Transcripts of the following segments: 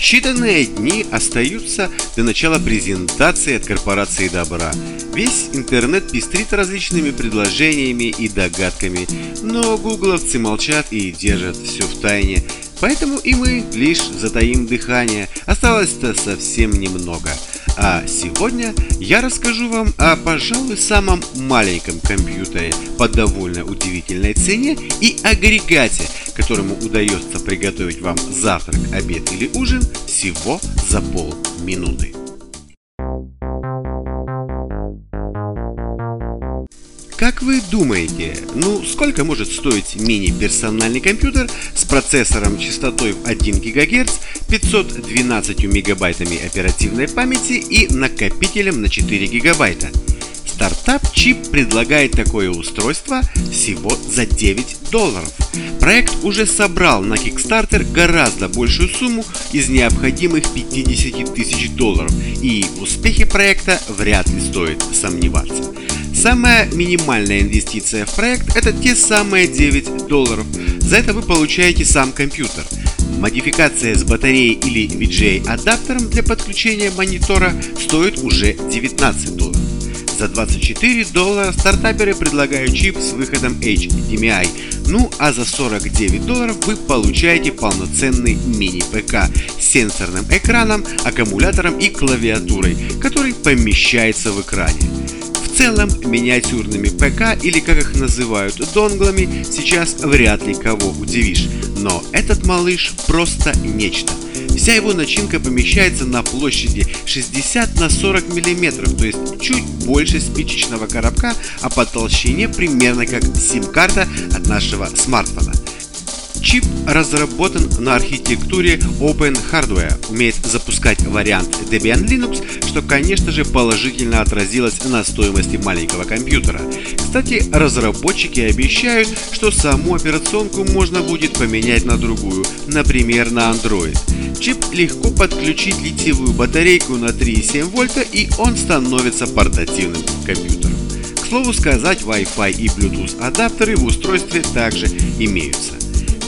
Считанные дни остаются до начала презентации от корпорации Добра. Весь интернет пестрит различными предложениями и догадками, но гугловцы молчат и держат все в тайне. Поэтому и мы лишь затаим дыхание. Осталось-то совсем немного – а сегодня я расскажу вам о, пожалуй, самом маленьком компьютере по довольно удивительной цене и агрегате, которому удается приготовить вам завтрак, обед или ужин всего за полминуты. Как вы думаете, ну сколько может стоить мини-персональный компьютер с процессором частотой в 1 ГГц, 512 мегабайтами оперативной памяти и накопителем на 4 гигабайта? Стартап Chip предлагает такое устройство всего за 9 долларов. Проект уже собрал на Kickstarter гораздо большую сумму из необходимых 50 тысяч долларов, и в успехе проекта вряд ли стоит сомневаться. Самая минимальная инвестиция в проект – это те самые 9 долларов. За это вы получаете сам компьютер. Модификация с батареей или VGA-адаптером для подключения монитора стоит уже 19 долларов. За 24 доллара стартаперы предлагают чип с выходом HDMI, ну а за 49 долларов вы получаете полноценный мини-ПК с сенсорным экраном, аккумулятором и клавиатурой, который помещается в экране целом миниатюрными ПК или как их называют донглами сейчас вряд ли кого удивишь. Но этот малыш просто нечто. Вся его начинка помещается на площади 60 на 40 мм, то есть чуть больше спичечного коробка, а по толщине примерно как сим-карта от нашего смартфона. Чип разработан на архитектуре Open Hardware, умеет запускать вариант Debian Linux, что, конечно же, положительно отразилось на стоимости маленького компьютера. Кстати, разработчики обещают, что саму операционку можно будет поменять на другую, например, на Android. Чип легко подключить литиевую батарейку на 3,7 вольта и он становится портативным компьютером. К слову сказать, Wi-Fi и Bluetooth адаптеры в устройстве также имеются.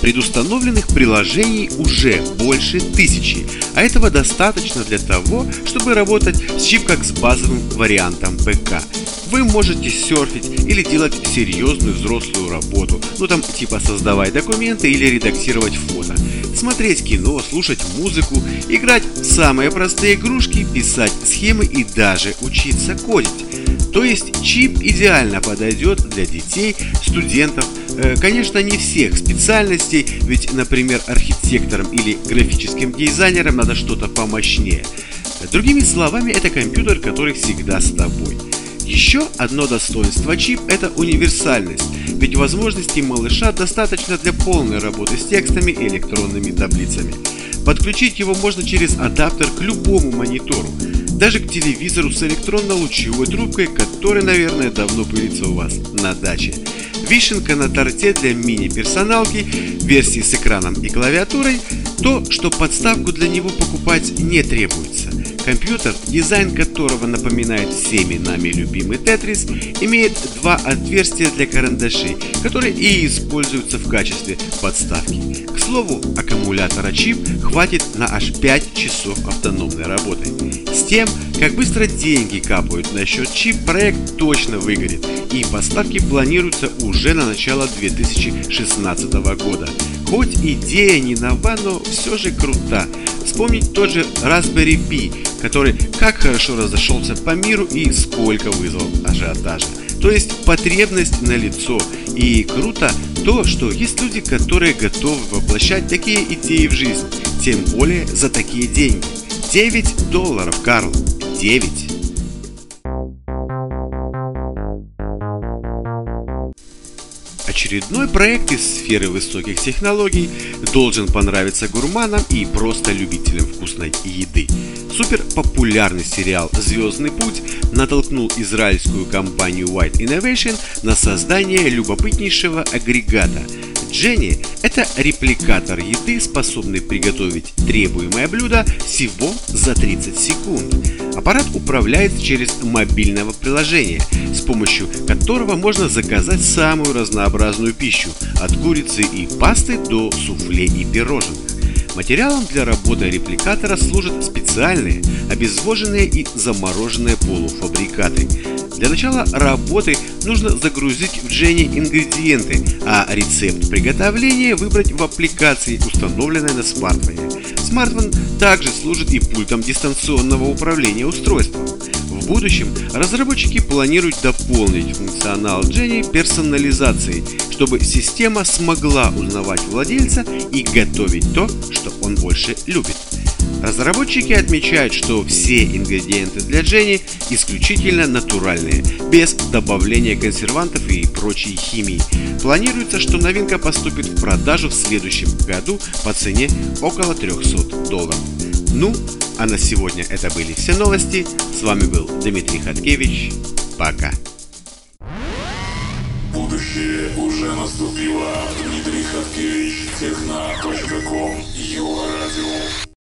Предустановленных приложений уже больше тысячи, а этого достаточно для того, чтобы работать с чип как с базовым вариантом ПК. Вы можете серфить или делать серьезную взрослую работу, ну там типа создавать документы или редактировать фото, смотреть кино, слушать музыку, играть в самые простые игрушки, писать схемы и даже учиться кодить. То есть чип идеально подойдет для детей, студентов, Э, конечно, не всех специальностей, ведь, например, архитекторам или графическим дизайнерам надо что-то помощнее. Другими словами, это компьютер, который всегда с тобой. Еще одно достоинство чип – это универсальность, ведь возможностей малыша достаточно для полной работы с текстами и электронными таблицами. Подключить его можно через адаптер к любому монитору, даже к телевизору с электронно-лучевой трубкой, который, наверное, давно пылится у вас на даче. Вишенка на торте для мини-персоналки, версии с экраном и клавиатурой, то, что подставку для него покупать не требуется. Компьютер, дизайн которого напоминает всеми нами любимый Тетрис, имеет два отверстия для карандашей, которые и используются в качестве подставки. К слову, аккумулятора чип хватит на аж 5 часов автономной работы. С тем, как быстро деньги капают на счет чип, проект точно выгорит, и поставки планируются уже на начало 2016 года. Хоть идея не нова, но все же крута. Вспомнить тот же Raspberry Pi, который как хорошо разошелся по миру и сколько вызвал ажиотажа. То есть потребность на лицо. И круто то, что есть люди, которые готовы воплощать такие идеи в жизнь. Тем более за такие деньги. 9 долларов, Карл. 9. Очередной проект из сферы высоких технологий должен понравиться гурманам и просто любителям вкусной еды. Супер популярный сериал «Звездный путь» натолкнул израильскую компанию White Innovation на создание любопытнейшего агрегата. Дженни – это репликатор еды, способный приготовить требуемое блюдо всего за 30 секунд. Аппарат управляется через мобильное приложение, с помощью которого можно заказать самую разнообразную пищу, от курицы и пасты до суфле и пирожных. Материалом для работы репликатора служат специальные обезвоженные и замороженные полуфабрикаты. Для начала работы нужно загрузить в Дженни ингредиенты, а рецепт приготовления выбрать в аппликации, установленной на смартфоне. Смартфон также служит и пультом дистанционного управления устройством. В будущем разработчики планируют дополнить функционал Jenny персонализацией, чтобы система смогла узнавать владельца и готовить то, что он больше любит. Разработчики отмечают, что все ингредиенты для Дженни исключительно натуральные, без добавления консервантов и прочей химии. Планируется, что новинка поступит в продажу в следующем году по цене около 300 долларов. Ну, а на сегодня это были все новости. С вами был Дмитрий Хаткевич. Пока. Будущее уже наступило. Дмитрий Хаткевич, техно.ком, Его радио.